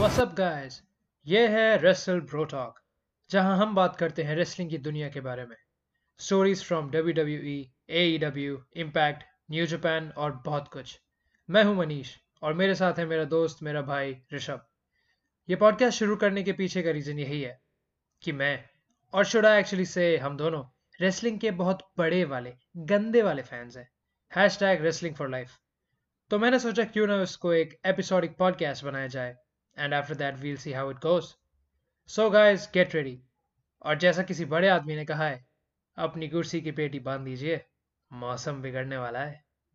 Up guys ये है wrestle bro talk जहाँ हम बात करते हैं रेसलिंग की दुनिया के बारे में। Stories from W W E A W impact New Japan और बहुत कुछ। मैं हूँ मनीष और मेरे साथ है मेरा दोस्त, मेरा भाई ऋषभ। ये पॉडकास्ट शुरू करने के पीछे का रीज़न यही है कि मैं और शुड एक्चुअली से हम दोनों रेसलिंग के बहुत बड़े वाले, गंदे वाले फैंस हैं। Hash tag wrestling for life तो मैंने सोचा क्यों ना उसको एक एपिसोडिक पॉडकास्ट बनाया जाए। And after that we'll see how it goes so guys get ready और जैसा किसी बड़े आदमी ने कहा है, अपनी कुर्सी की पेटी बाँध दीजिए। मौसम बिगड़ने वाला है।